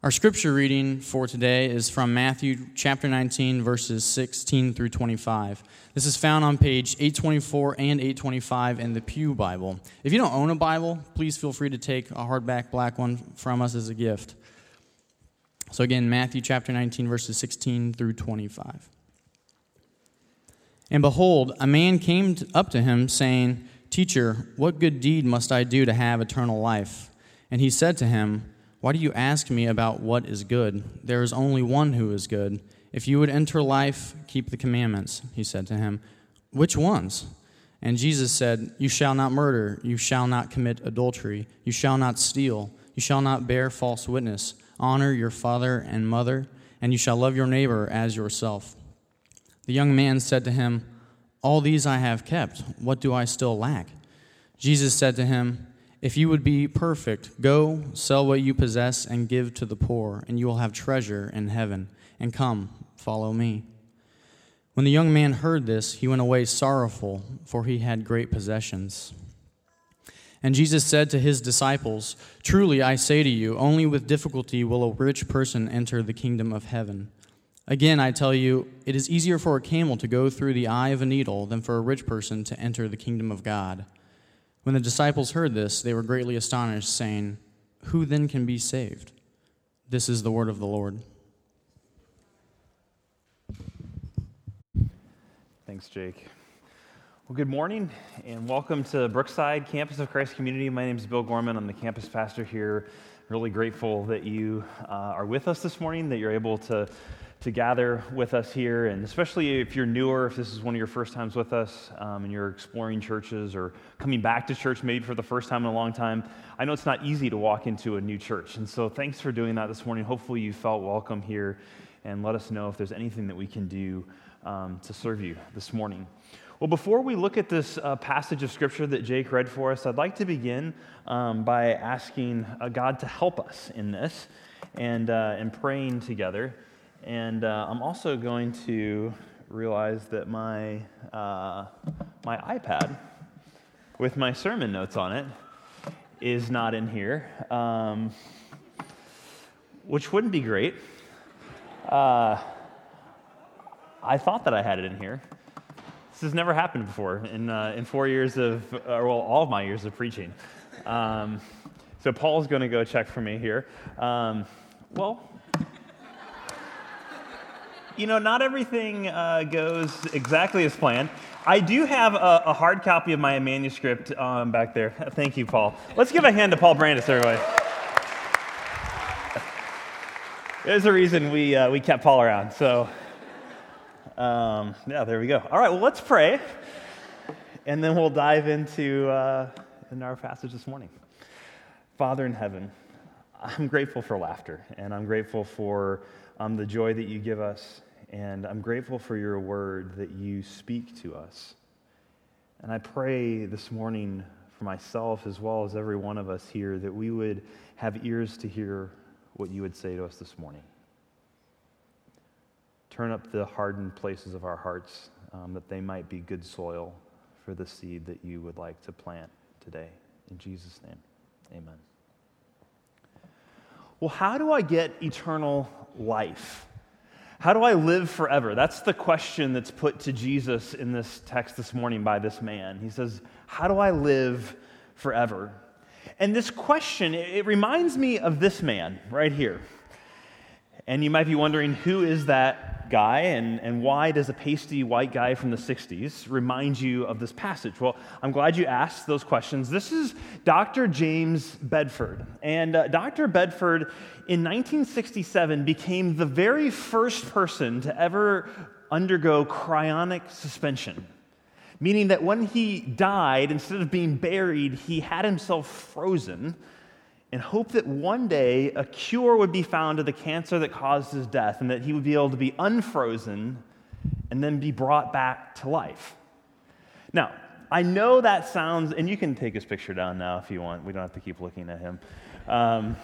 Our scripture reading for today is from Matthew chapter 19, verses 16 through 25. This is found on page 824 and 825 in the Pew Bible. If you don't own a Bible, please feel free to take a hardback black one from us as a gift. So, again, Matthew chapter 19, verses 16 through 25. And behold, a man came up to him, saying, Teacher, what good deed must I do to have eternal life? And he said to him, why do you ask me about what is good? There is only one who is good. If you would enter life, keep the commandments, he said to him. Which ones? And Jesus said, You shall not murder, you shall not commit adultery, you shall not steal, you shall not bear false witness, honor your father and mother, and you shall love your neighbor as yourself. The young man said to him, All these I have kept. What do I still lack? Jesus said to him, if you would be perfect, go, sell what you possess, and give to the poor, and you will have treasure in heaven. And come, follow me. When the young man heard this, he went away sorrowful, for he had great possessions. And Jesus said to his disciples, Truly I say to you, only with difficulty will a rich person enter the kingdom of heaven. Again, I tell you, it is easier for a camel to go through the eye of a needle than for a rich person to enter the kingdom of God. When the disciples heard this, they were greatly astonished, saying, Who then can be saved? This is the word of the Lord. Thanks, Jake. Well, good morning and welcome to Brookside Campus of Christ Community. My name is Bill Gorman. I'm the campus pastor here. Really grateful that you uh, are with us this morning, that you're able to to gather with us here, and especially if you're newer, if this is one of your first times with us um, and you're exploring churches or coming back to church maybe for the first time in a long time, I know it's not easy to walk into a new church. And so thanks for doing that this morning. Hopefully, you felt welcome here, and let us know if there's anything that we can do um, to serve you this morning. Well, before we look at this uh, passage of scripture that Jake read for us, I'd like to begin um, by asking uh, God to help us in this and, uh, and praying together. And uh, I'm also going to realize that my, uh, my iPad with my sermon notes on it is not in here, um, which wouldn't be great. Uh, I thought that I had it in here. This has never happened before in, uh, in four years of, well, all of my years of preaching. Um, so Paul's going to go check for me here. Um, well, you know, not everything uh, goes exactly as planned. I do have a, a hard copy of my manuscript um, back there. Thank you, Paul. Let's give a hand to Paul Brandis, everybody. There's a reason we, uh, we kept Paul around. So, um, yeah, there we go. All right, well, let's pray, and then we'll dive into, uh, into our passage this morning. Father in heaven, I'm grateful for laughter, and I'm grateful for um, the joy that you give us and I'm grateful for your word that you speak to us. And I pray this morning for myself as well as every one of us here that we would have ears to hear what you would say to us this morning. Turn up the hardened places of our hearts um, that they might be good soil for the seed that you would like to plant today. In Jesus' name, amen. Well, how do I get eternal life? How do I live forever? That's the question that's put to Jesus in this text this morning by this man. He says, How do I live forever? And this question, it reminds me of this man right here. And you might be wondering, who is that guy and, and why does a pasty white guy from the 60s remind you of this passage? Well, I'm glad you asked those questions. This is Dr. James Bedford. And uh, Dr. Bedford in 1967 became the very first person to ever undergo cryonic suspension. Meaning that when he died, instead of being buried, he had himself frozen and hope that one day a cure would be found to the cancer that caused his death and that he would be able to be unfrozen and then be brought back to life. Now, I know that sounds, and you can take his picture down now if you want. We don't have to keep looking at him. Um,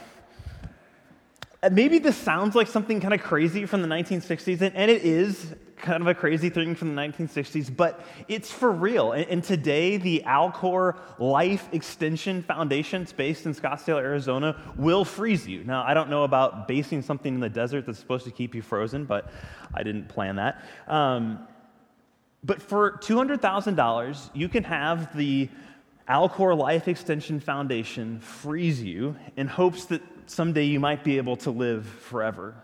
maybe this sounds like something kind of crazy from the 1960s, and it is kind of a crazy thing from the 1960s, but it's for real. And, and today, the Alcor Life Extension Foundation, it's based in Scottsdale, Arizona, will freeze you. Now, I don't know about basing something in the desert that's supposed to keep you frozen, but I didn't plan that. Um, but for $200,000, you can have the Alcor Life Extension Foundation freeze you in hopes that someday you might be able to live forever.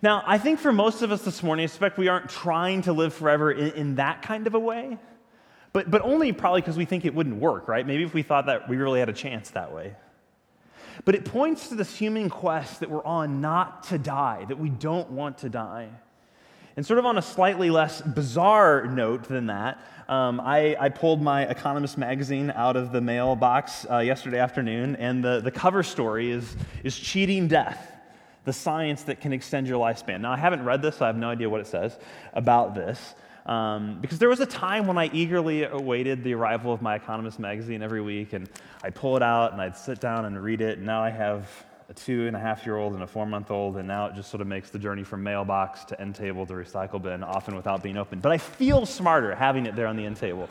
Now, I think for most of us this morning, I suspect we aren't trying to live forever in, in that kind of a way, but, but only probably because we think it wouldn't work, right? Maybe if we thought that we really had a chance that way. But it points to this human quest that we're on not to die, that we don't want to die. And sort of on a slightly less bizarre note than that, um, I, I, pulled my Economist magazine out of the mailbox uh, yesterday afternoon, and the, the cover story is, is Cheating Death, the science that can extend your lifespan. Now, I haven't read this, so I have no idea what it says about this. Um, because there was a time when I eagerly awaited the arrival of my Economist magazine every week, and I'd pull it out and I'd sit down and read it, and now I have a two and a half year old and a four month old, and now it just sort of makes the journey from mailbox to end table to recycle bin, often without being opened. But I feel smarter having it there on the end table.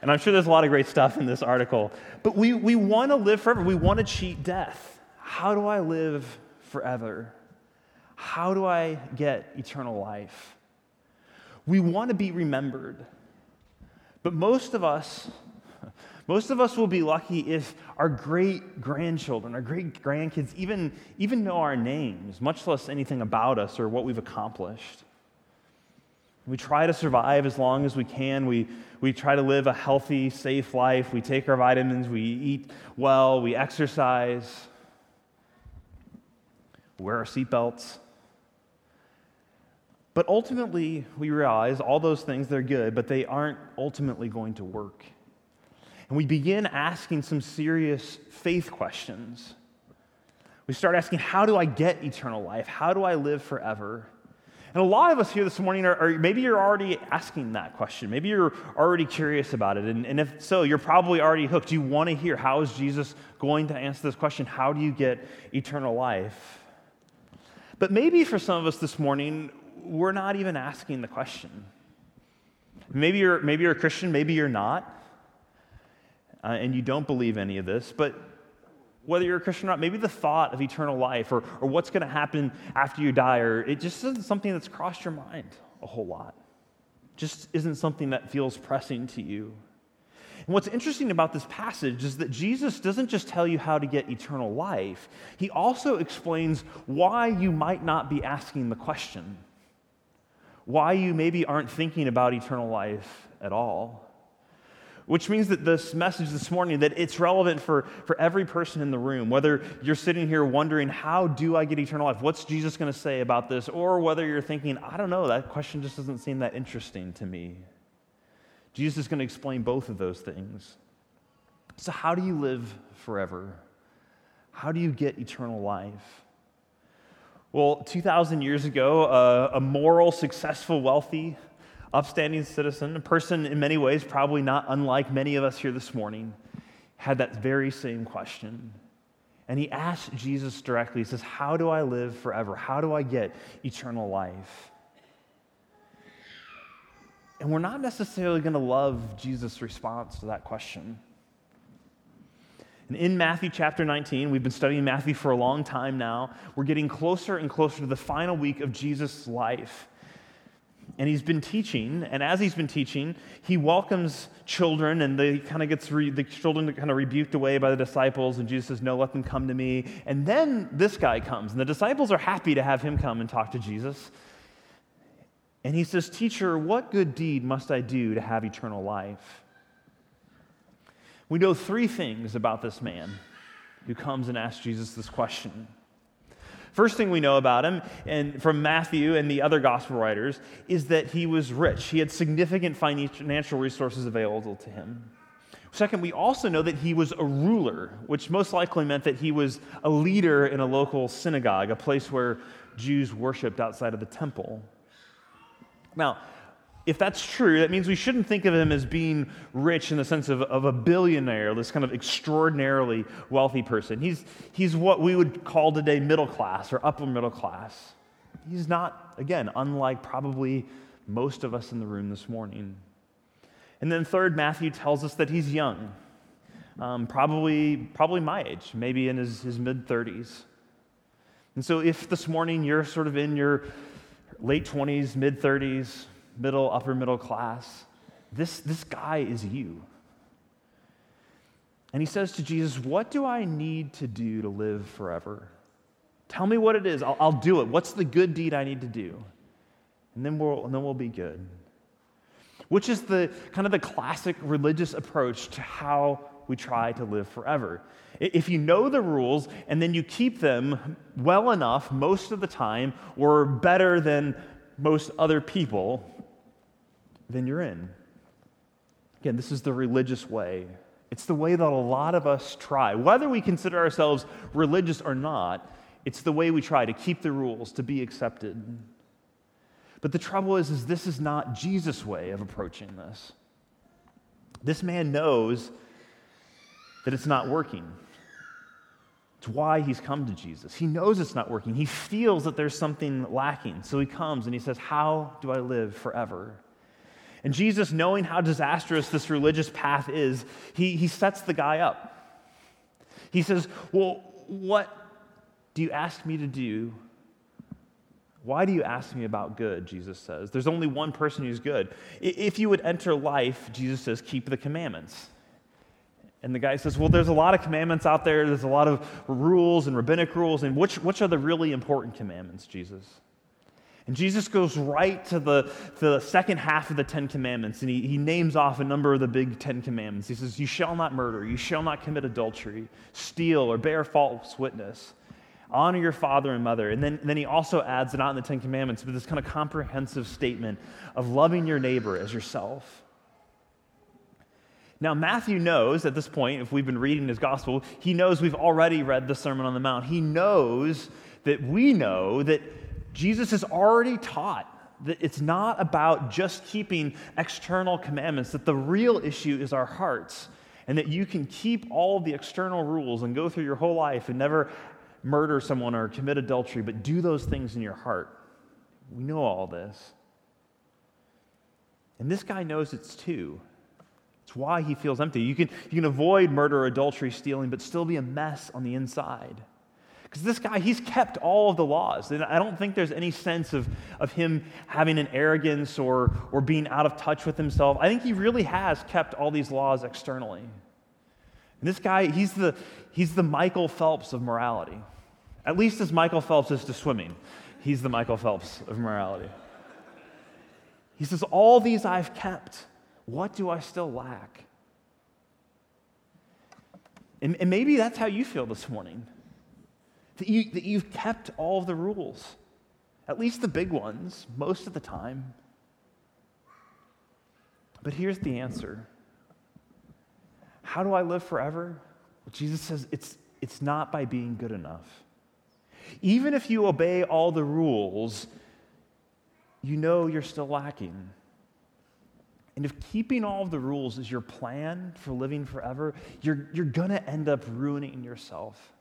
And I'm sure there's a lot of great stuff in this article. But we, we want to live forever. We want to cheat death. How do I live forever? How do I get eternal life? We want to be remembered. But most of us most of us will be lucky if our great grandchildren, our great grandkids even, even know our names, much less anything about us or what we've accomplished. We try to survive as long as we can. We, we try to live a healthy, safe life. We take our vitamins. We eat well. We exercise. Wear our seatbelts. But ultimately, we realize all those things, they're good, but they aren't ultimately going to work. And we begin asking some serious faith questions. We start asking, How do I get eternal life? How do I live forever? And a lot of us here this morning are, are, maybe you're already asking that question. Maybe you're already curious about it. And, and if so, you're probably already hooked. You want to hear how is Jesus going to answer this question? How do you get eternal life? But maybe for some of us this morning, we're not even asking the question. Maybe you're, maybe you're a Christian, maybe you're not uh, and you don't believe any of this, but whether you're a Christian or not, maybe the thought of eternal life or, or what's going to happen after you die, or it just isn't something that's crossed your mind a whole lot. Just isn't something that feels pressing to you. And what's interesting about this passage is that Jesus doesn't just tell you how to get eternal life, he also explains why you might not be asking the question, why you maybe aren't thinking about eternal life at all. Which means that this message this morning that it's relevant for, for every person in the room. Whether you're sitting here wondering how do i get eternal life? What's jesus going to say about this? Or whether you're thinking i don't know that question just doesn't seem that interesting to me jesus is going to explain both of those things so how do you live forever how do you get eternal life well 2000 years ago uh, a moral successful wealthy upstanding citizen, a person in many ways probably not unlike many of us here this morning, had that very same question. And he asked Jesus directly, he says, How do I live forever? How do I get eternal life? And we're not necessarily going to love Jesus' response to that question. And in Matthew chapter 19, we've been studying Matthew for a long time now. We're getting closer and closer to the final week of Jesus' life and he's been teaching and as he's been teaching he welcomes children and they kind of gets re, the children kind of rebuked away by the disciples and jesus says no let them come to me and then this guy comes and the disciples are happy to have him come and talk to jesus and he says teacher what good deed must i do to have eternal life we know three things about this man who comes and asks jesus this question First thing we know about him, and from Matthew and the other gospel writers, is that he was rich. He had significant financial resources available to him. Second, we also know that he was a ruler, which most likely meant that he was a leader in a local synagogue, a place where Jews worshiped outside of the temple. Now, if that's true, that means we shouldn't think of him as being rich in the sense of, of a billionaire, this kind of extraordinarily wealthy person. He's, he's what we would call today middle class or upper middle class. He's not, again, unlike probably most of us in the room this morning. And then, third, Matthew tells us that he's young, um, probably, probably my age, maybe in his, his mid 30s. And so, if this morning you're sort of in your late 20s, mid 30s, middle, upper middle class, this, this guy is you. And he says to Jesus, What do I need to do to live forever? Tell me what it is. I'll, I'll do it. What's the good deed I need to do? And then we'll, and then we'll be good. Which is the kind of the classic religious approach to how we try to live forever. If you know the rules and then you keep them well enough most of the time, or better than most other people, then you're in. Again, this is the religious way. It's the way that a lot of us try. Whether we consider ourselves religious or not, it's the way we try to keep the rules, to be accepted. But the trouble is, is this is not Jesus' way of approaching this. This man knows that it's not working. It's why he's come to Jesus. He knows it's not working. He feels that there's something lacking. So he comes and he says, How do I live forever? And Jesus, knowing how disastrous this religious path is, he, he sets the guy up. He says, Well, what do you ask me to do? Why do you ask me about good? Jesus says. There's only one person who's good. If you would enter life, Jesus says, keep the commandments. And the guy says, Well, there's a lot of commandments out there. There's a lot of rules and rabbinic rules. And which, which are the really important commandments, Jesus? And Jesus goes right to the, to the second half of the Ten Commandments, and he, he names off a number of the big Ten Commandments. He says, You shall not murder, you shall not commit adultery, steal, or bear false witness, honor your father and mother. And then, then he also adds, not in the Ten Commandments, but this kind of comprehensive statement of loving your neighbor as yourself. Now, Matthew knows at this point, if we've been reading his gospel, he knows we've already read the Sermon on the Mount. He knows that we know that Jesus has already taught that it's not about just keeping external commandments, that the real issue is our hearts, and that you can keep all the external rules and go through your whole life and never murder someone or commit adultery, but do those things in your heart. We know all this. And this guy knows it's too. It's why he feels empty. You can, you can avoid murder, adultery, stealing, but still be a mess on the inside. Because this guy, he's kept all of the laws. And I don't think there's any sense of, of him having an arrogance or, or being out of touch with himself. I think he really has kept all these laws externally. And this guy, he's the, he's the Michael Phelps of morality. At least as Michael Phelps is to swimming, he's the Michael Phelps of morality. He says, All these I've kept. What do I still lack? And, and maybe that's how you feel this morning that, you, that you've kept all the rules, at least the big ones, most of the time. But here's the answer How do I live forever? Well, Jesus says it's, it's not by being good enough. Even if you obey all the rules, you know you're still lacking. And if keeping all of the rules is your plan for living forever, you're, you're going to end up ruining yourself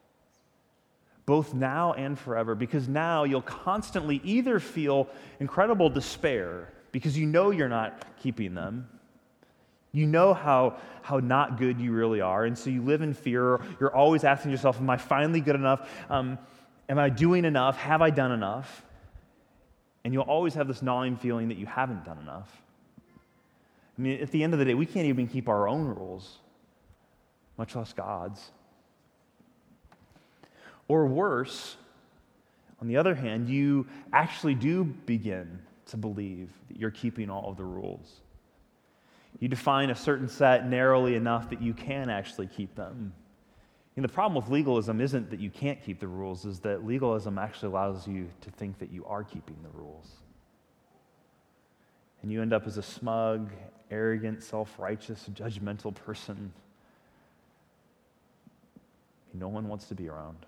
both now and forever, because now you'll constantly either feel incredible despair because you know you're not keeping them. You know how, how not good you really are, and so you live in fear. You're always asking yourself, Am I finally good enough? Um, am I doing enough? Have I done enough? And you'll always have this gnawing feeling that you haven't done enough. I mean, at the end of the day, we can't even keep our own rules, much less God's. Or worse, on the other hand, you actually do begin to believe that you're keeping all of the rules. You define a certain set narrowly enough that you can actually keep them. And the problem with legalism isn't that you can't keep the rules, is that legalism actually allows you to think that you are keeping the rules. And you end up as a smug, arrogant, self righteous, judgmental person no one wants to be around.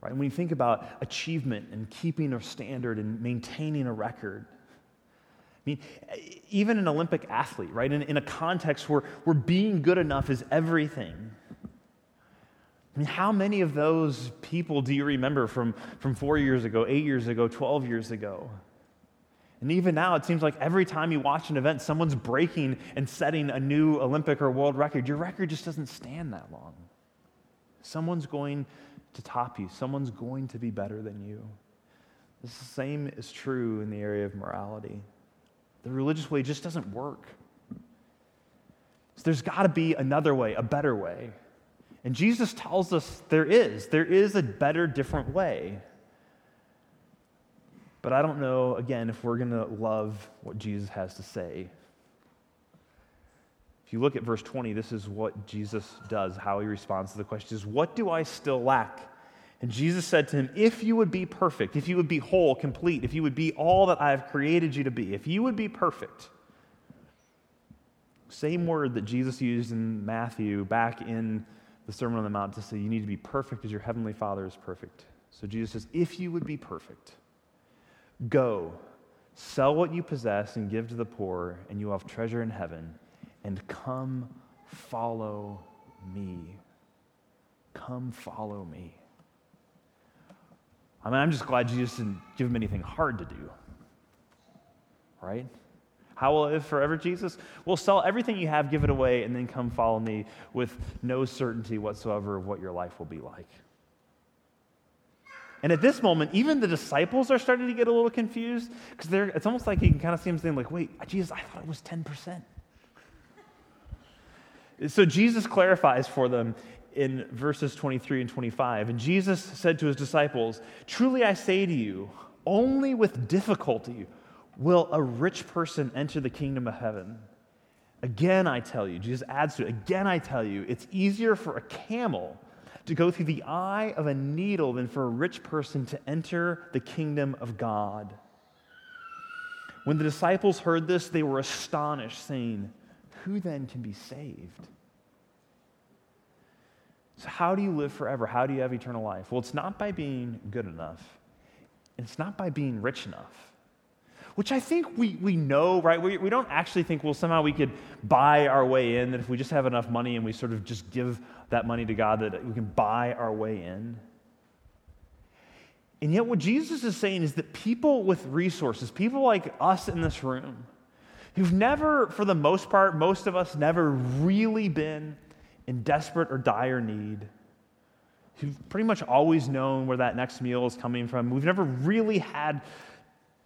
Right? When you think about achievement and keeping a standard and maintaining a record, I mean, even an Olympic athlete, right, in, in a context where, where being good enough is everything. I mean, how many of those people do you remember from, from four years ago, eight years ago, 12 years ago? And even now, it seems like every time you watch an event, someone's breaking and setting a new Olympic or world record. Your record just doesn't stand that long. Someone's going to top you, someone's going to be better than you. The same is true in the area of morality. The religious way just doesn't work. So there's got to be another way, a better way. And Jesus tells us there is. There is a better, different way. But I don't know, again, if we're going to love what Jesus has to say. If you look at verse 20, this is what Jesus does, how he responds to the question is, What do I still lack? And Jesus said to him, If you would be perfect, if you would be whole, complete, if you would be all that I have created you to be, if you would be perfect, same word that Jesus used in Matthew back in the Sermon on the Mount to say, You need to be perfect as your heavenly Father is perfect. So Jesus says, If you would be perfect, Go, sell what you possess and give to the poor, and you will have treasure in heaven. And come follow me. Come follow me. I mean, I'm just glad Jesus didn't give him anything hard to do. Right? How will I live forever, Jesus? Well, sell everything you have, give it away, and then come follow me with no certainty whatsoever of what your life will be like. And at this moment, even the disciples are starting to get a little confused because it's almost like you can kind of see them saying, like, wait, Jesus, I thought it was 10%. So Jesus clarifies for them in verses 23 and 25. And Jesus said to his disciples, Truly I say to you, only with difficulty will a rich person enter the kingdom of heaven. Again, I tell you, Jesus adds to it, again, I tell you, it's easier for a camel to go through the eye of a needle than for a rich person to enter the kingdom of God. When the disciples heard this, they were astonished, saying, Who then can be saved? So, how do you live forever? How do you have eternal life? Well, it's not by being good enough, it's not by being rich enough which I think we, we know, right? We, we don't actually think, well, somehow we could buy our way in, that if we just have enough money and we sort of just give that money to God, that we can buy our way in. And yet, what Jesus is saying is that people with resources, people like us in this room, who've never, for the most part, most of us never really been in desperate or dire need, who've pretty much always known where that next meal is coming from, we've never really had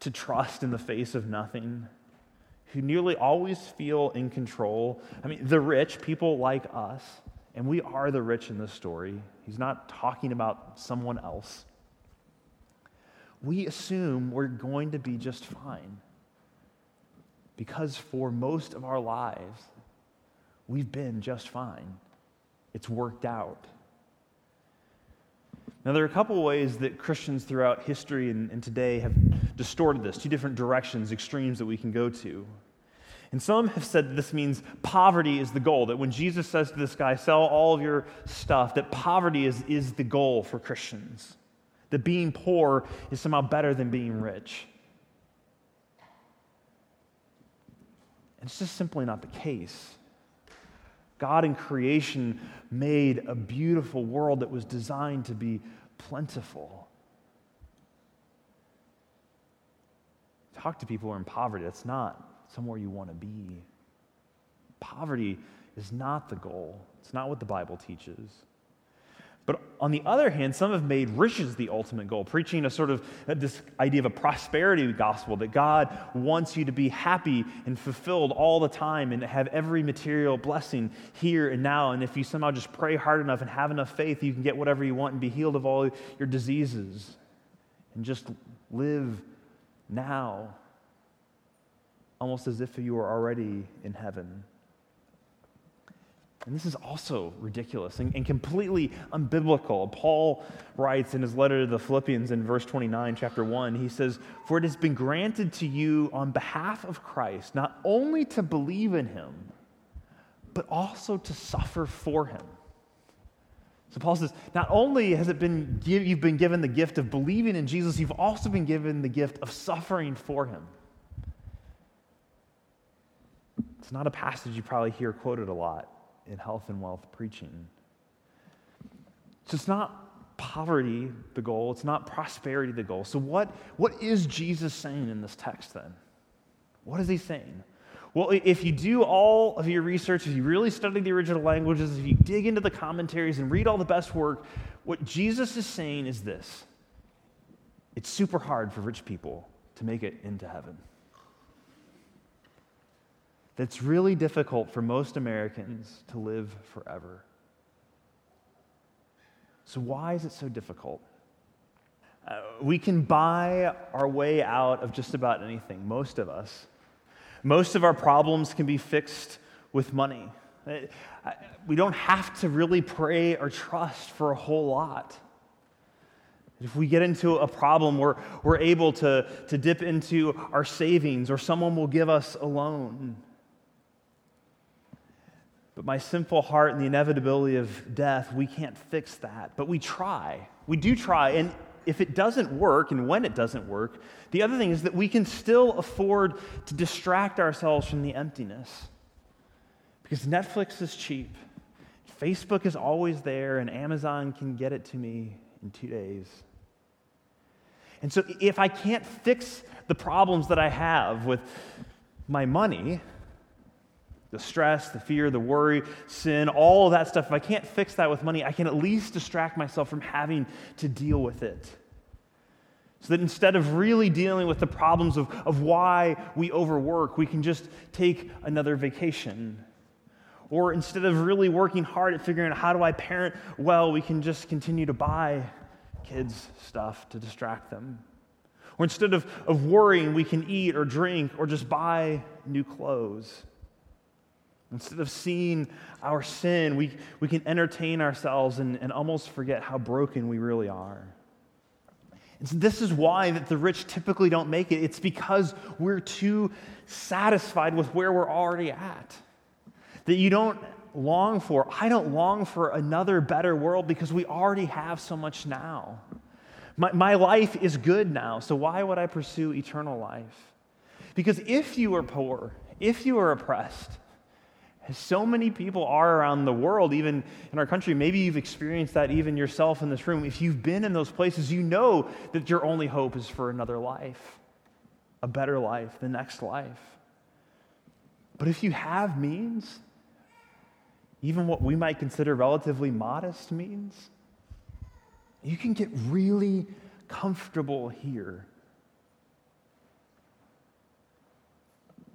to trust in the face of nothing, who nearly always feel in control. I mean, the rich, people like us, and we are the rich in this story. He's not talking about someone else. We assume we're going to be just fine because for most of our lives, we've been just fine. It's worked out. Now, there are a couple ways that Christians throughout history and, and, today have distorted this, two different directions, extremes that we can go to. And some have said that this means poverty is the goal, that when Jesus says to this guy, sell all of your stuff, that poverty is, is the goal for Christians, that being poor is somehow better than being rich. And it's just simply not the case. God in creation made a beautiful world that was designed to be plentiful. Talk to people who are in poverty. That's not somewhere you want to be. Poverty is not the goal, it's not what the Bible teaches. But on the other hand, some have made riches the ultimate goal, preaching a sort of uh, this idea of a prosperity gospel that God wants you to be happy and fulfilled all the time and have every material blessing here and now. And if you somehow just pray hard enough and have enough faith, you can get whatever you want and be healed of all your diseases and just live now, almost as if you were already in heaven. And this is also ridiculous and, and, completely unbiblical. Paul writes in his letter to the Philippians in verse 29, chapter 1, he says, For it has been granted to you on behalf of Christ not only to believe in him, but also to suffer for him. So Paul says, not only has it been you've been given the gift of believing in Jesus, you've also been given the gift of suffering for him. It's not a passage you probably hear quoted a lot in health and wealth preaching. So it's not poverty the goal, it's not prosperity the goal. So, what, what is Jesus saying in this text then? What is he saying? Well, if you do all of your research, if you really study the original languages, if you dig into the commentaries and read all the best work, what Jesus is saying is this it's super hard for rich people to make it into heaven. That's really difficult for most Americans to live forever. So, why is it so difficult? Uh, we can buy our way out of just about anything, most of us. Most of our problems can be fixed with money. Uh, we don't have to really pray or trust for a whole lot. If we get into a problem, we're, we're able to, to dip into our savings, or someone will give us a loan. But my sinful heart and the inevitability of death, we can't fix that. But we try. We do try. And if it doesn't work, and when it doesn't work, the other thing is that we can still afford to distract ourselves from the emptiness. Because Netflix is cheap, Facebook is always there, and Amazon can get it to me in two days. And so if I can't fix the problems that I have with my money, the stress, the fear, the worry, sin, all of that stuff, if I can't fix that with money, I can at least distract myself from having to deal with it. So that instead of really dealing with the problems of, of why we overwork, we can just take another vacation. Or instead of really working hard at figuring out how do I parent well, we can just continue to buy kids stuff to distract them. Or instead of, of worrying, we can eat or drink or just buy new clothes. Instead of seeing our sin, we, we can entertain ourselves and, and almost forget how broken we really are. And so this is why that the rich typically don't make it. It's because we're too satisfied with where we're already at. That you don't long for, I don't long for another better world because we already have so much now. My, my life is good now, so why would I pursue eternal life? Because if you are poor, if you are oppressed, as so many people are around the world, even in our country, maybe you've experienced that even yourself in this room. If you've been in those places, you know that your only hope is for another life, a better life, the next life. But if you have means, even what we might consider relatively modest means, you can get really comfortable here.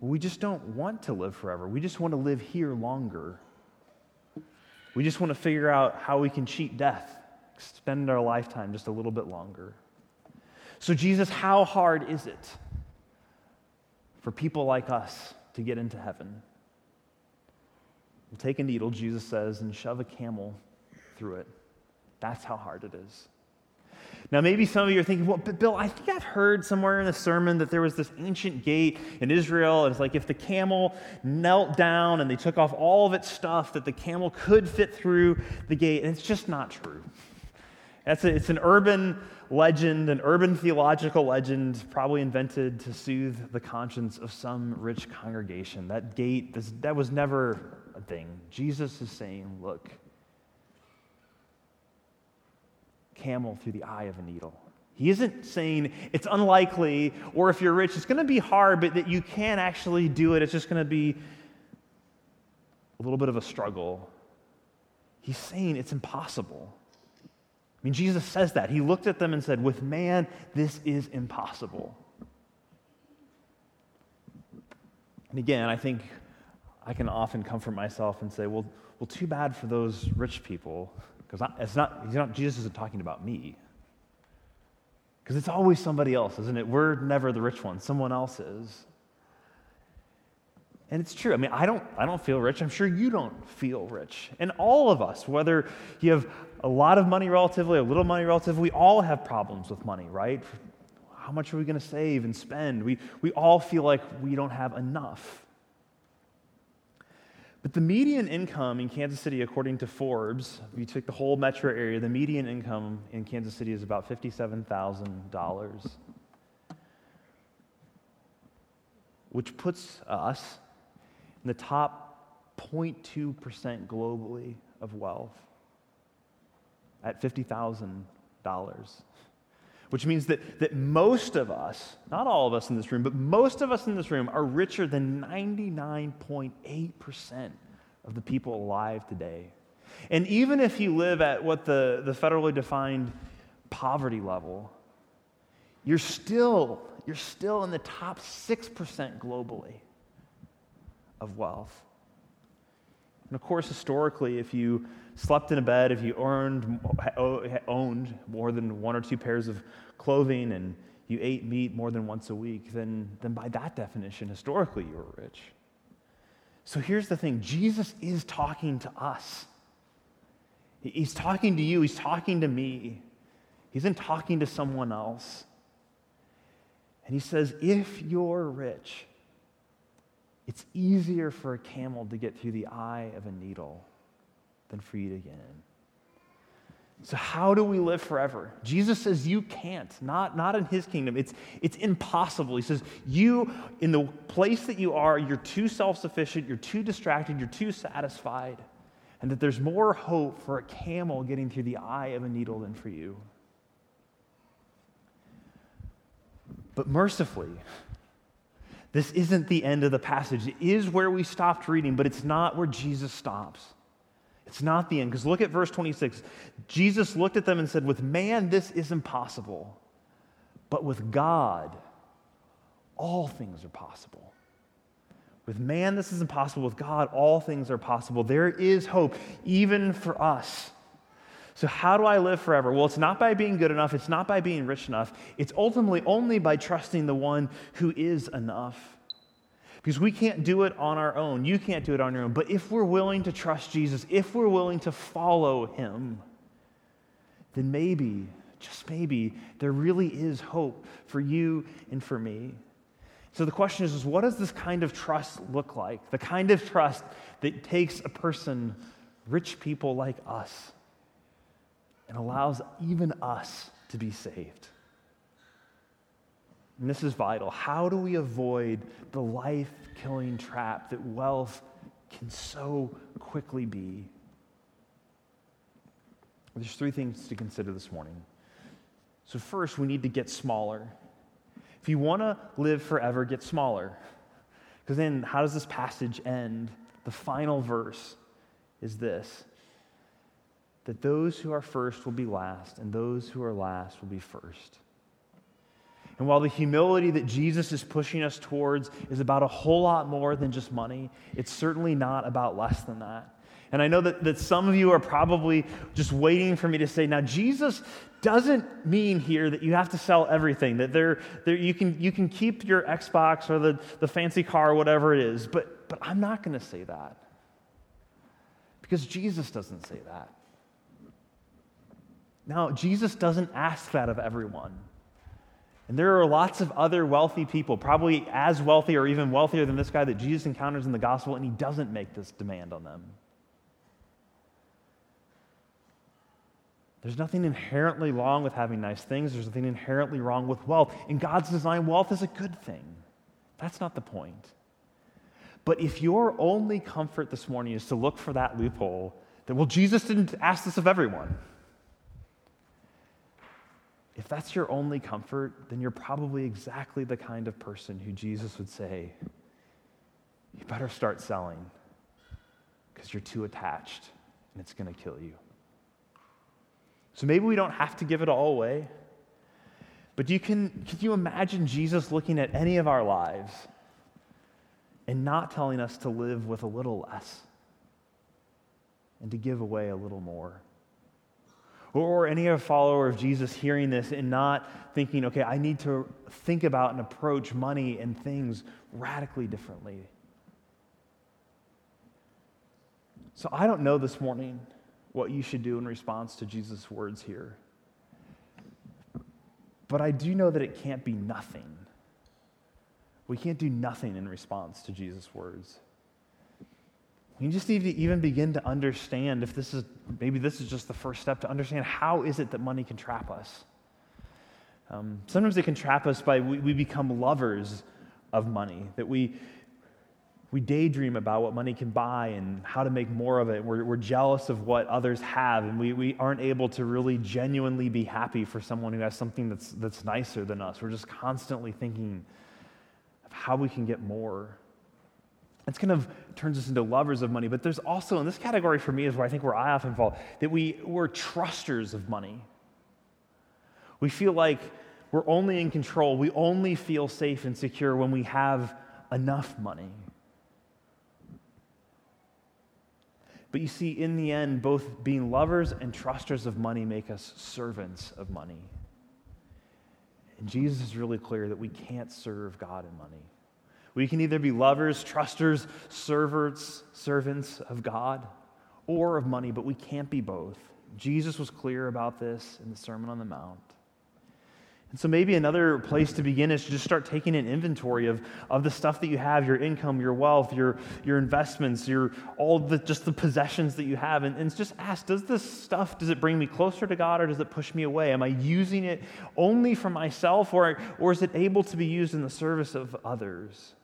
We just don't want to live forever. We just want to live here longer. We just want to figure out how we can cheat death, spend our lifetime just a little bit longer. So, Jesus, how hard is it for people like us to get into heaven? Take a needle, Jesus says, and shove a camel through it. That's how hard it is. Now, maybe some of you are thinking, well, Bill, I think I've heard somewhere in a sermon that there was this ancient gate in Israel. And it's like if the camel knelt down and they took off all of its stuff, that the camel could fit through the gate. And it's just not true. That's a, it's an urban legend, an urban theological legend, probably invented to soothe the conscience of some rich congregation. That gate, that was never a thing. Jesus is saying, look, camel through the eye of a needle. He isn't saying it's unlikely, or if you're rich, it's going to be hard, but that you can actually do it. It's just going to be a little bit of a struggle. He's saying it's impossible. I mean, Jesus says that. He looked at them and said, With man, this is impossible. And again, I think I can often comfort myself and say, Well, well too bad for those rich people because it's not, he's not, Jesus isn't talking about me. Because it's always somebody else, isn't it? We're never the rich one, someone else is. And it's true. I mean, I don't, I don't feel rich. I'm sure you don't feel rich. And all of us, whether you have a lot of money relatively, a little money relatively, we all have problems with money, right? How much are we going to save and spend? We, we all feel like we don't have enough. But the median income in Kansas City, according to Forbes, if you took the whole metro area, the median income in Kansas City is about $57,000, which puts us in the top 0.2% globally of wealth at $50,000. Which means that, that most of us, not all of us in this room, but most of us in this room are richer than 99.8% of the people alive today. And even if you live at what the, the federally defined poverty level, you're still, you're still in the top 6% globally of wealth. And of course, historically, if you slept in a bed, if you earned, owned more than one or two pairs of clothing, and you ate meat more than once a week, then, then by that definition, historically, you were rich. So here's the thing Jesus is talking to us. He's talking to you, he's talking to me. He's not talking to someone else. And he says, if you're rich, it's easier for a camel to get through the eye of a needle than for you to get in. So, how do we live forever? Jesus says you can't, not, not in his kingdom. It's, it's impossible. He says, You, in the place that you are, you're too self sufficient, you're too distracted, you're too satisfied, and that there's more hope for a camel getting through the eye of a needle than for you. But mercifully, this isn't the end of the passage. It is where we stopped reading, but it's not where Jesus stops. It's not the end. Because look at verse 26. Jesus looked at them and said, With man, this is impossible, but with God, all things are possible. With man, this is impossible. With God, all things are possible. There is hope, even for us. So, how do I live forever? Well, it's not by being good enough, it's not by being rich enough. It's ultimately only by trusting the one who is enough. Because we can't do it on our own. You can't do it on your own. But if we're willing to trust Jesus, if we're willing to follow him, then maybe, just maybe, there really is hope for you and for me. So the question is, is what does this kind of trust look like? The kind of trust that takes a person, rich people like us, and allows even us to be saved. And this is vital. How do we avoid the life killing trap that wealth can so quickly be? There's three things to consider this morning. So, first, we need to get smaller. If you want to live forever, get smaller. Because then, how does this passage end? The final verse is this that those who are first will be last, and those who are last will be first. And while the humility that Jesus is pushing us towards is about a whole lot more than just money, it's certainly not about less than that. And I know that, that some of you are probably just waiting for me to say, now, Jesus doesn't mean here that you have to sell everything, that there, there, you, can, you can keep your Xbox or the, the fancy car whatever it is. But, but I'm not going to say that. Because Jesus doesn't say that. Now, Jesus doesn't ask that of everyone. And there are lots of other wealthy people, probably as wealthy or even wealthier than this guy that Jesus encounters in the gospel, and he doesn't make this demand on them. There's nothing inherently wrong with having nice things. There's nothing inherently wrong with wealth. In God's design, wealth is a good thing. That's not the point. But if your only comfort this morning is to look for that loophole, that, well, Jesus didn't ask this of everyone. If that's your only comfort, then you're probably exactly the kind of person who Jesus would say, you better start selling because you're too attached and it's going to kill you. So maybe we don't have to give it all away. But you can, can you imagine Jesus looking at any of our lives and not telling us to live with a little less and to give away a little more? Or any other follower of Jesus hearing this and not thinking, okay, I need to think about and approach money and things radically differently. So I don't know this morning what you should do in response to Jesus' words here. But I do know that it can't be nothing. We can't do nothing in response to Jesus' words. We just need to even begin to understand if this is, maybe this is just the first step to understand how is it that money can trap us. Um, sometimes it can trap us by we, we become lovers of money, that we, We daydream about what money can buy and how to make more of it. We're, we're jealous of what others have, and we, we aren't able to really genuinely be happy for someone who has something that's, that's nicer than us. We're just constantly thinking of how we can get more. It's kind of turns us into lovers of money, but there's also, in this category for me, is where I think where I often fall, that we, we're trusters of money. We feel like we're only in control. We only feel safe and secure when we have enough money. But you see, in the end, both being lovers and trusters of money make us servants of money. And Jesus is really clear that we can't serve God in money. We can either be lovers, trusters, servants, servants of God, or of money, but we can't be both. Jesus was clear about this in the Sermon on the Mount. And so maybe another place to begin is to just start taking an inventory of, of the stuff that you have, your income, your wealth, your, your investments, your all the just the possessions that you have, and, and just ask, does this stuff, does it bring me closer to God or does it push me away? Am I using it only for myself or, or is it able to be used in the service of others?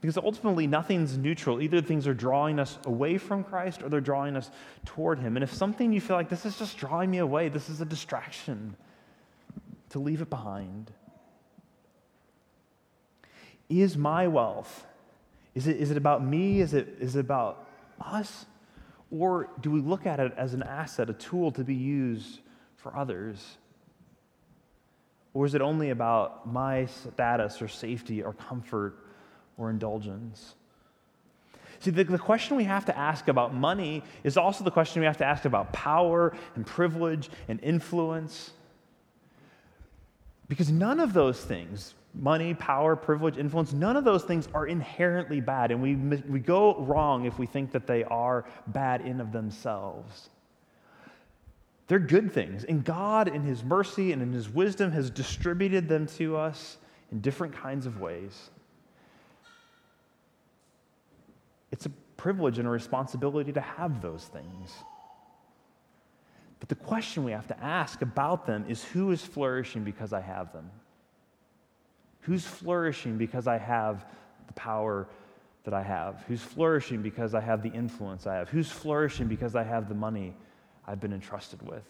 Because ultimately, nothing's neutral. Either things are drawing us away from Christ or they're drawing us toward Him. And if something you feel like this is just drawing me away, this is a distraction to leave it behind? Is my wealth, is it, is it about me? Is it, is it about us? Or do we look at it as an asset, a tool to be used for others? Or is it only about my status or safety or comfort or indulgence? See, the, the, question we have to ask about money is also the question we have to ask about power and privilege and influence. Because none of those things, money, power, privilege, influence, none of those things are inherently bad. And we, we go wrong if we think that they are bad in of themselves. They're good things. And God, in His mercy and in His wisdom, has distributed them to us in different kinds of ways. It's a privilege and a responsibility to have those things. But the question we have to ask about them is who is flourishing because I have them? Who's flourishing because I have the power that I have? Who's flourishing because I have the influence I have? Who's flourishing because I have the money I've been entrusted with?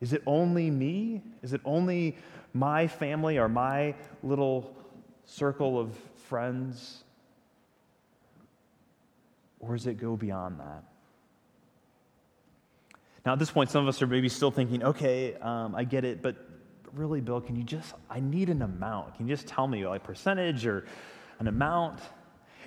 Is it only me? Is it only my family or my little circle of friends? Or does it go beyond that? Now, at this point, some of us are maybe still thinking, okay, um, I get it, but really, Bill, can you just, I need an amount. Can you just tell me, like, percentage or an amount?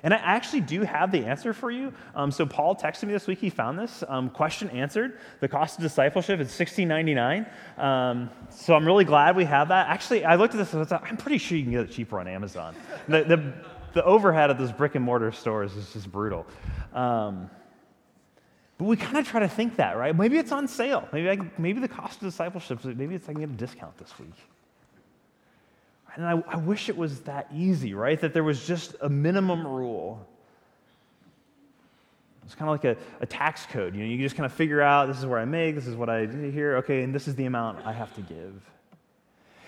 And I actually do have the answer for you. Um, so Paul texted me this week. He found this um, question answered. The cost of discipleship is sixteen ninety nine. Um, so I'm really glad we have that. Actually, I looked at this. and I I'm pretty sure you can get it cheaper on Amazon. The, the, the overhead of those brick and mortar stores is just brutal. Um, but we kind of try to think that, right? Maybe it's on sale. Maybe, I, maybe the cost of discipleship, maybe it's I can get a discount this week. And I, I wish it was that easy, right? That there was just a minimum rule. It's kind of like a, a tax code. You know, you just kind of figure out this is where I make, this is what I do here, okay, and this is the amount I have to give.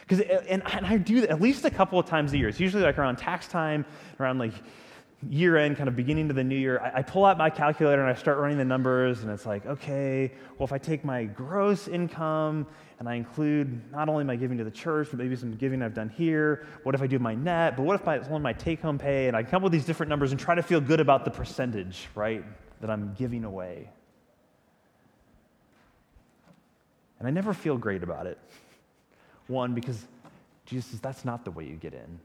Because, uh, and, and I do that at least a couple of times a year. It's usually like around tax time, around like year end, kind of beginning to the new year, I, I, pull out my calculator and I start running the numbers, and it's like, okay, well, if I take my gross income and I include not only my giving to the church, but maybe some giving I've done here, what if I do my net, but what if it's only my take home pay? And I come up with these different numbers and try to feel good about the percentage, right, that I'm giving away. And I never feel great about it. One, because Jesus says that's not the way you get in.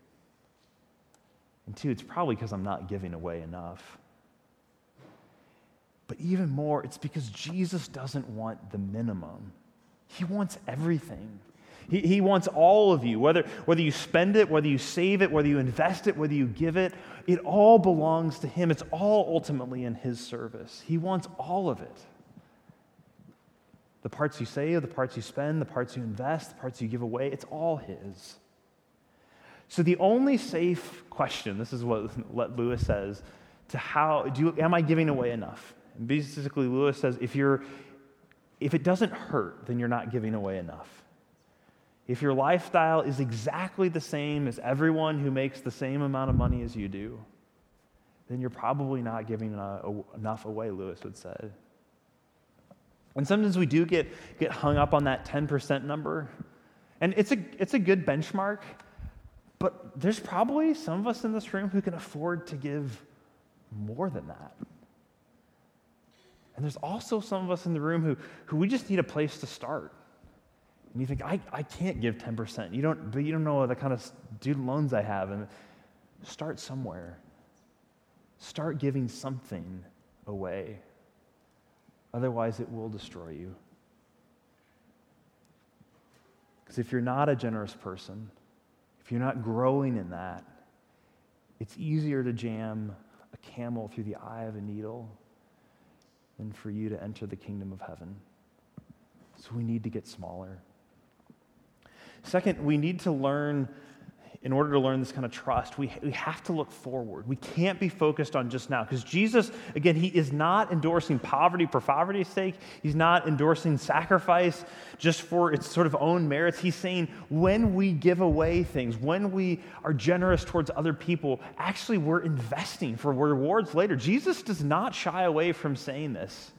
And two, it's probably because I'm not giving away enough. But even more, it's because Jesus doesn't want the minimum, He wants everything. He, he wants all of you, whether, whether you spend it, whether you save it, whether you invest it, whether you give it, it all belongs to Him. It's all ultimately in His service. He wants all of it. The parts you save, the parts you spend, the parts you invest, the parts you give away, it's all His. So the only safe question, this is what Lewis says, to how do you am I giving away enough? And basically, Lewis says if you're if it doesn't hurt, then you're not giving away enough. If your lifestyle is exactly the same as everyone who makes the same amount of money as you do, then you're probably not giving enough away, Lewis would say. And sometimes we do get, get hung up on that 10% number. And it's a, it's a good benchmark, but there's probably some of us in this room who can afford to give more than that. And there's also some of us in the room who, who we just need a place to start. And you think, I, I can't give 10%. You don't, but you don't know the kind of student loans I have. And start somewhere. Start giving something away. Otherwise, it will destroy you. Because if you're not a generous person, if you're not growing in that, it's easier to jam a camel through the eye of a needle than for you to enter the kingdom of heaven. So we need to get smaller. Second, we need to learn in order to learn this kind of trust, we, we have to look forward. We can't be focused on just now. Because Jesus, again, he is not endorsing poverty for poverty's sake. He's not endorsing sacrifice just for its sort of own merits. He's saying when we give away things, when we are generous towards other people, actually we're investing for rewards later. Jesus does not shy away from saying this.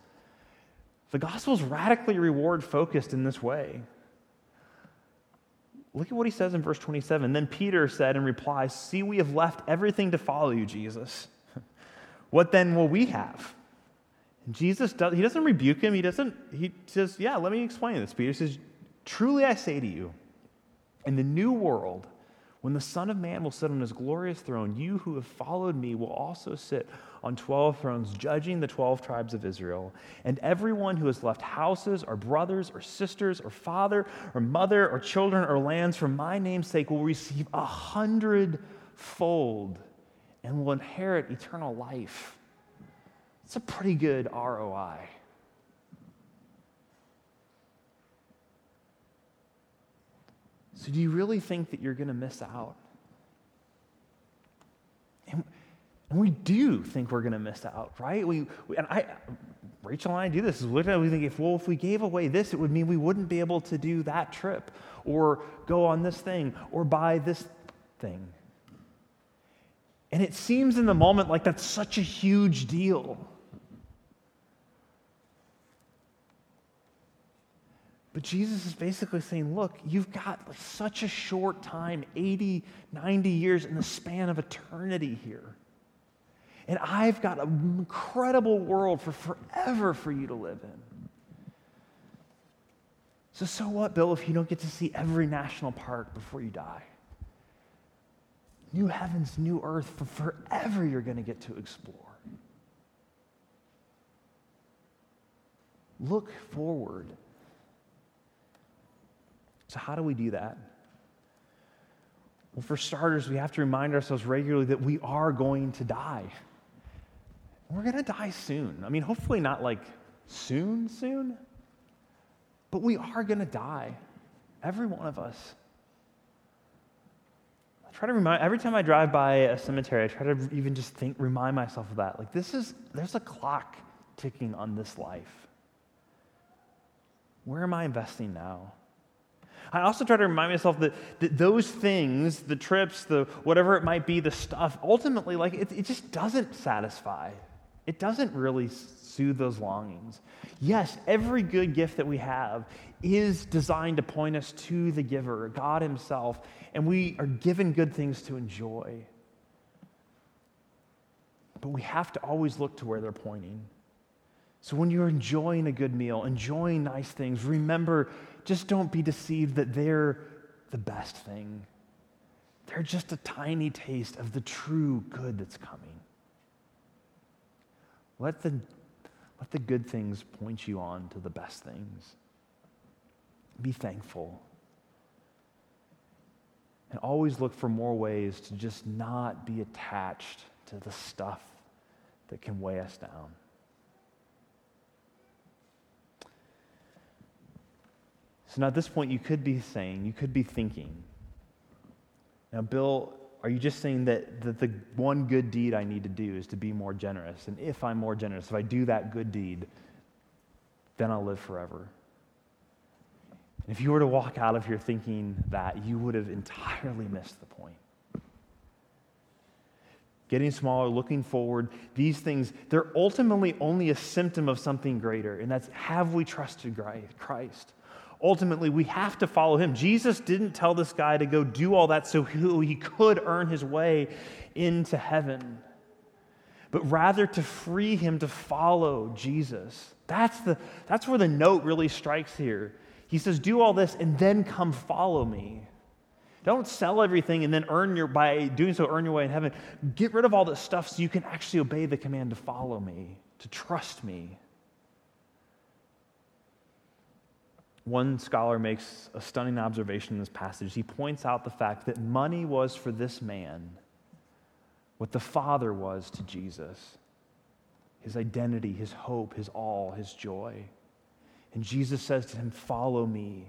The gospel is radically reward focused in this way. Look at what he says in verse 27. Then Peter said in reply, See, we have left everything to follow you, Jesus. what then will we have? And Jesus does, he doesn't rebuke him. He doesn't, he says, Yeah, let me explain this. Peter says, Truly I say to you, in the new world, when the Son of Man will sit on his glorious throne, you who have followed me will also sit on 12 thrones, judging the 12 tribes of Israel. And everyone who has left houses, or brothers, or sisters, or father, or mother, or children, or lands for my name's sake will receive a hundredfold and will inherit eternal life. It's a pretty good ROI. So, do you really think that you're going to miss out? And and we do think we're going to miss out, right? We, we, and I, Rachel and I do this. We think if, well, if we gave away this, it would mean we wouldn't be able to do that trip or go on this thing or buy this thing. And it seems in the moment like that's such a huge deal. But Jesus is basically saying, look, you've got such a short time 80, 90 years in the span of eternity here. And I've got an incredible world for forever for you to live in. So, so what, Bill, if you don't get to see every national park before you die? New heavens, new earth, for forever you're going to get to explore. Look forward. So, how do we do that? Well, for starters, we have to remind ourselves regularly that we are going to die. We're going to die soon. I mean, hopefully not like soon, soon, but we are going to die. Every one of us. I try to remind, every time I drive by a cemetery, I try to even just think, remind myself of that. Like, this is, there's a clock ticking on this life. Where am I investing now? I also try to remind myself that, that those things, the trips, the whatever it might be, the stuff, ultimately, like it, it just doesn't satisfy. It doesn't really soothe those longings. Yes, every good gift that we have is designed to point us to the giver, God Himself, and we are given good things to enjoy. But we have to always look to where they're pointing. So when you're enjoying a good meal, enjoying nice things, remember just don't be deceived that they're the best thing. They're just a tiny taste of the true good that's coming. Let the, let the good things point you on to the best things. Be thankful. And always look for more ways to just not be attached to the stuff that can weigh us down. So now at this point, you could be saying, you could be thinking, now, Bill, are you just saying that, that the one good deed I need to do is to be more generous? And if I'm more generous, if I do that good deed, then I'll live forever. And if you were to walk out of here thinking that, you would have entirely missed the point. getting smaller, looking forward, these things, they're ultimately only a symptom of something greater, and that's have we trusted Christ? Ultimately, we have to follow him. Jesus didn't tell this guy to go do all that so he could earn his way into heaven, but rather to free him to follow Jesus. That's, the, that's where the note really strikes here. He says, Do all this and then come follow me. Don't sell everything and then earn your, by doing so, earn your way in heaven. Get rid of all this stuff so you can actually obey the command to follow me, to trust me. One scholar makes a stunning observation in this passage. He points out the fact that money was for this man what the Father was to Jesus his identity, his hope, his all, his joy. And Jesus says to him, Follow me.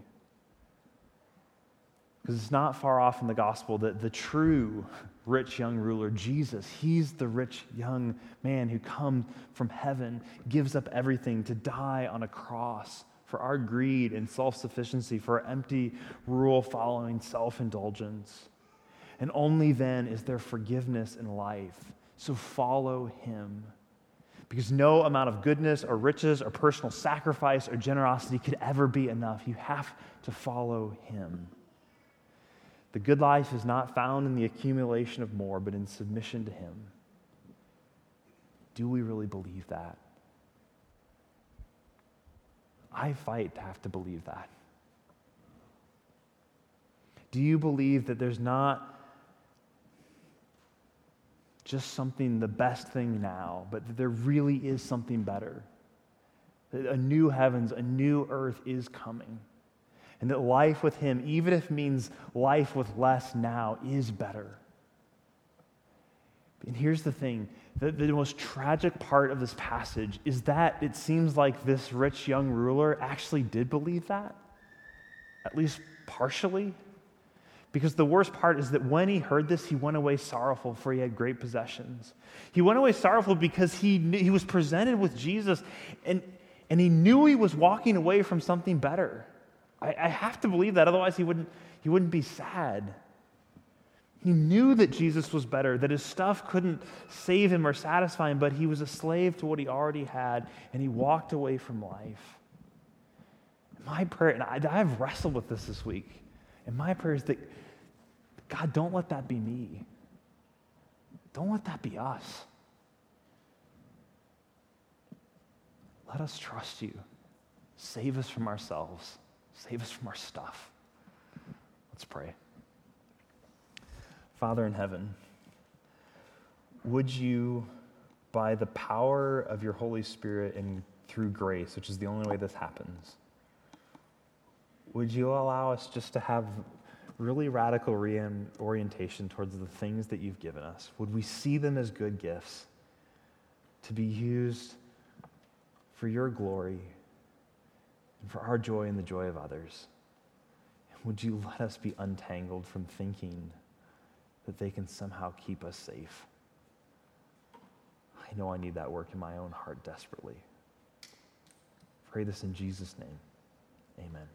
Because it's not far off in the gospel that the true rich young ruler, Jesus, he's the rich young man who comes from heaven, gives up everything to die on a cross for our greed and self sufficiency, for our empty, rule following self indulgence. And only then is there forgiveness in life. So follow him. Because no amount of goodness or riches or personal sacrifice or generosity could ever be enough. You have to follow him. The good life is not found in the accumulation of more, but in submission to Him. Do we really believe that? I fight to have to believe that. Do you believe that there's not just something, the best thing now, but that there really is something better? That a new heavens, a new earth is coming and that life with Him, even if it means life with less now, is better. And here's the thing the, the most tragic part of this passage is that it seems like this rich young ruler actually did believe that, at least partially. Because the worst part is that when he heard this, he went away sorrowful, for he had great possessions. He went away sorrowful because he, knew, he was presented with Jesus and, and he knew he was walking away from something better. I, I have to believe that, otherwise, he wouldn't, he wouldn't be sad. He knew that Jesus was better, that his stuff couldn't save him or satisfy him, but he was a slave to what he already had, and he walked away from life. My prayer, and I, I've wrestled with this this week, and my prayer is that God, don't let that be me. Don't let that be us. Let us trust you. Save us from ourselves. Save us from our stuff. Let's pray. Father in heaven, would you, by the power of your Holy Spirit and through grace, which is the only way this happens, would you allow us just to have really radical reorientation towards the things that you've given us? Would we see them as good gifts to be used for your glory and for our joy and the joy of others. Would you let us be untangled from thinking that they can somehow keep us safe? I know I need that work in my own heart desperately. Pray this in Jesus' name. Amen.